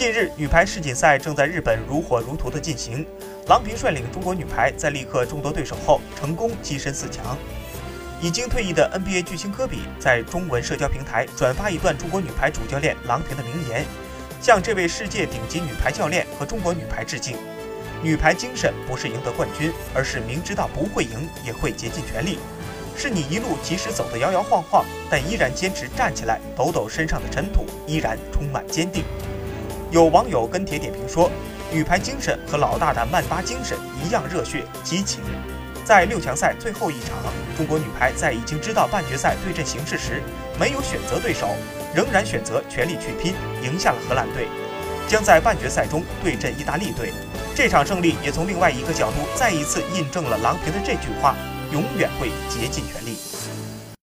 近日，女排世锦赛正在日本如火如荼地进行。郎平率领中国女排在力克众多对手后，成功跻身四强。已经退役的 NBA 巨星科比在中文社交平台转发一段中国女排主教练郎平的名言，向这位世界顶级女排教练和中国女排致敬。女排精神不是赢得冠军，而是明知道不会赢也会竭尽全力。是你一路即使走得摇摇晃晃，但依然坚持站起来，抖抖身上的尘土，依然充满坚定。有网友跟帖点评说：“女排精神和老大的曼巴精神一样热血激情。”在六强赛最后一场，中国女排在已经知道半决赛对阵形势时，没有选择对手，仍然选择全力去拼，赢下了荷兰队，将在半决赛中对阵意大利队。这场胜利也从另外一个角度再一次印证了郎平的这句话：“永远会竭尽全力。”